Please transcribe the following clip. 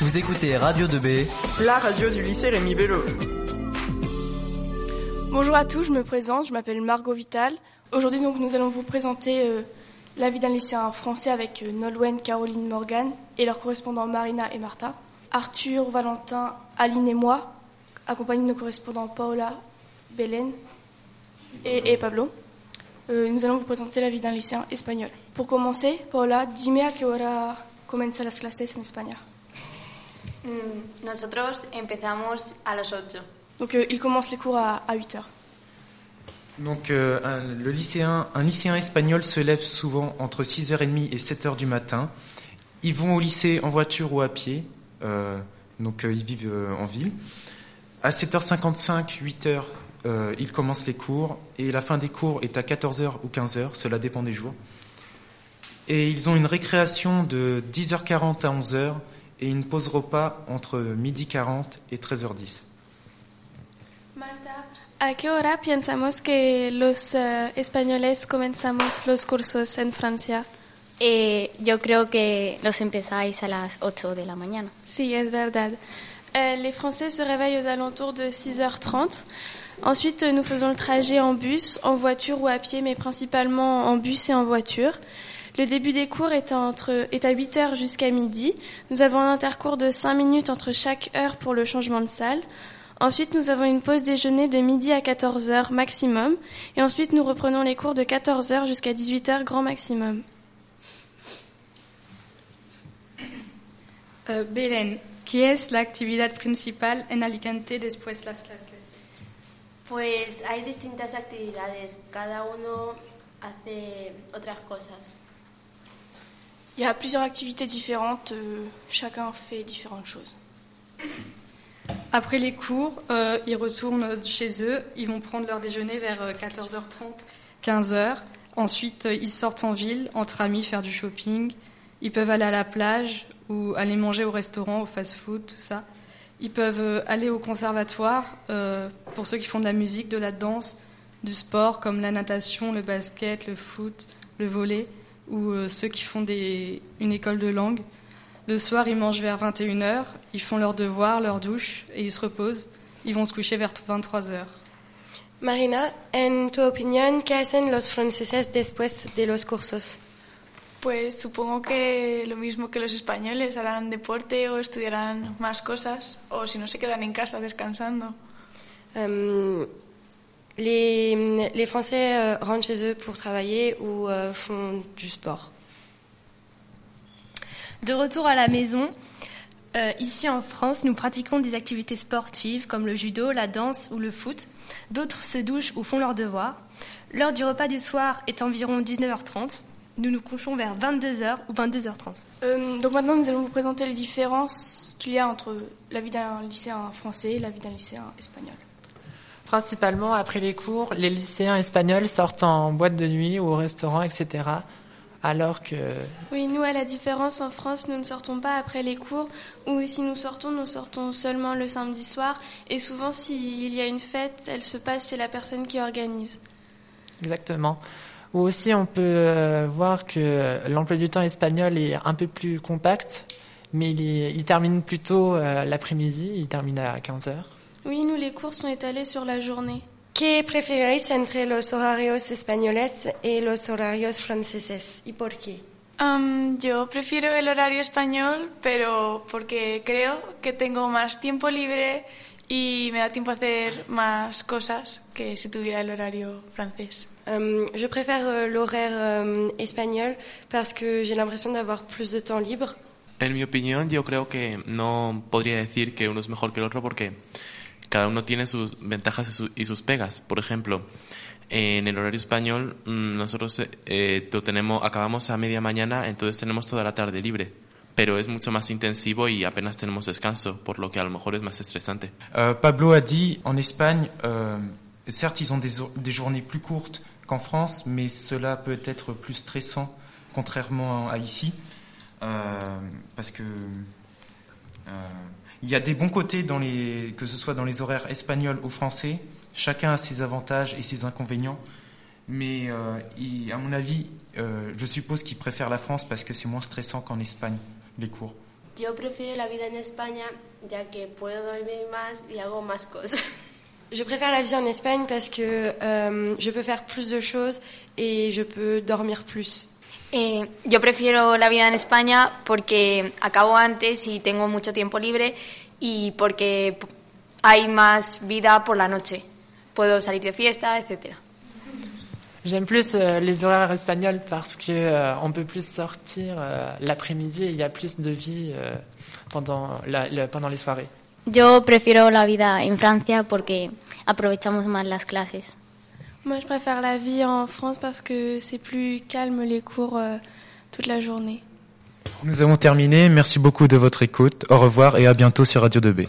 Vous écoutez Radio 2B, la radio du lycée Rémi Bello. Bonjour à tous, je me présente, je m'appelle Margot Vital. Aujourd'hui donc nous allons vous présenter euh, la vie d'un lycéen français avec euh, Nolwenn, Caroline Morgan et leurs correspondants Marina et Martha. Arthur, Valentin, Aline et moi, accompagnés de nos correspondants Paola, Belen et, et Pablo. Euh, nous allons vous présenter la vie d'un lycéen espagnol. Pour commencer, Paola, dime a qué hora comienzan las clases en España. Mm, nosotros empezamos a las 8. Donc euh, ils commencent les cours à, à 8 heures. Donc euh, un, le lycéen, un lycéen espagnol se lève souvent entre 6h30 et 7h du matin. Ils vont au lycée en voiture ou à pied, euh, donc euh, ils vivent euh, en ville. À 7h55, 8h, euh, ils commencent les cours et la fin des cours est à 14h ou 15h, cela dépend des jours. Et ils ont une récréation de 10h40 à 11h et une pause repas entre midi 40 et 13h10. Marta, ¿a qué hora pensamos que los eh, españoles comenzamos los cursos en Francia? Eh, yo creo que los empezáis a las 8 de la mañana. Sí, es verdad. Euh, les Français se réveillent aux alentours de 6h30. Ensuite, nous faisons le trajet en bus, en voiture ou à pied, mais principalement en bus et en voiture. Le début des cours est, entre, est à 8 heures jusqu'à midi. Nous avons un intercours de 5 minutes entre chaque heure pour le changement de salle. Ensuite, nous avons une pause déjeuner de midi à 14 heures maximum. Et ensuite, nous reprenons les cours de 14 heures jusqu'à 18 heures grand maximum. Uh, Belén, ¿qué es la actividad principal en Alicante después las clases? Pues hay distintas actividades, cada uno hace otras cosas. Il y a plusieurs activités différentes, euh, chacun fait différentes choses. Après les cours, euh, ils retournent chez eux, ils vont prendre leur déjeuner vers euh, 14h30, 15h. Ensuite, euh, ils sortent en ville, entre amis, faire du shopping. Ils peuvent aller à la plage ou aller manger au restaurant, au fast-food, tout ça. Ils peuvent aller au conservatoire pour ceux qui font de la musique, de la danse, du sport comme la natation, le basket, le foot, le volley, ou euh, ceux qui font des, une école de langue. Le soir, ils mangent vers 21h, ils font leurs devoirs, leur douche et ils se reposent. Ils vont se coucher vers 23h. Marina, en tu opinión, ¿qué hacen los franceses después de los cursos? Pues supongo que lo mismo que los españoles, harán deporte o estudiarán más cosas, o si no se quedan en casa descansando. Euh, les, les Français euh, rentrent chez eux pour travailler ou euh, font du sport. De retour à la maison, euh, ici en France, nous pratiquons des activités sportives comme le judo, la danse ou le foot. D'autres se douchent ou font leurs devoirs. L'heure du repas du soir est environ 19h30. Nous nous couchons vers 22h ou 22h30. Euh, donc maintenant, nous allons vous présenter les différences qu'il y a entre la vie d'un lycéen français et la vie d'un lycéen espagnol. Principalement, après les cours, les lycéens espagnols sortent en boîte de nuit ou au restaurant, etc. Alors que... Oui, nous, à la différence, en France, nous ne sortons pas après les cours, ou si nous sortons, nous sortons seulement le samedi soir, et souvent, s'il y a une fête, elle se passe chez la personne qui organise. Exactement. Ou aussi, on peut euh, voir que l'emploi du temps espagnol est un peu plus compact, mais il, est, il termine plus tôt euh, l'après-midi, il termine à 15 heures. Oui, nous, les cours sont étalés sur la journée. ¿Qué preferáis entre los horarios españoles y los horarios franceses y por qué? Um, yo prefiero el horario español, pero porque creo que tengo más tiempo libre y me da tiempo a hacer más cosas que si tuviera el horario francés. Euh, je préfère l'horaire euh, espagnol parce que j'ai l'impression d'avoir plus de temps libre. En mi opinión, yo creo que no podría decir que uno es mejor que el otro porque cada uno tiene sus ventajas y, su- y sus pegas. Por ejemplo, en el horario español mm, nosotros eh, lo tenemos, acabamos a media mañana, entonces tenemos toda la tarde libre. Pero es mucho más intensivo y apenas tenemos descanso, por lo que a lo mejor es más estresante. Euh, Pablo a dit, en Espagne, euh, certes, ils ont des, des journées plus courtes qu'en France, mais cela peut être plus stressant, contrairement à ici, euh, il y a des bons côtés dans les, que ce soit dans les horaires espagnols ou français. Chacun a ses avantages et ses inconvénients, mais euh, il- à mon avis, euh, je suppose qu'ils préfèrent la France parce que c'est moins stressant qu'en Espagne les cours. Yo prefiero la vida en España ya que puedo dormir más y hago más cosas. Je préfère la vie en Espagne parce que euh, je peux faire plus de choses et je peux dormir plus. Eh, yo prefiero la vida en España porque acabo antes y tengo mucho tiempo libre y porque hay más vida por la noche. Puedo salir de fiesta, etcétera. J'aime plus euh, les horaires espagnols parce que euh, on peut plus sortir euh, l'après-midi et il y a plus de vie euh, pendant, la, la- pendant les soirées. Yo prefiero la vida en Francia porque aprovechamos más las clases. Moi, je préfère la vie en France parce que c'est plus calme les cours euh, toute la journée. Nous avons terminé. Merci beaucoup de votre écoute. Au revoir et à bientôt sur Radio 2B.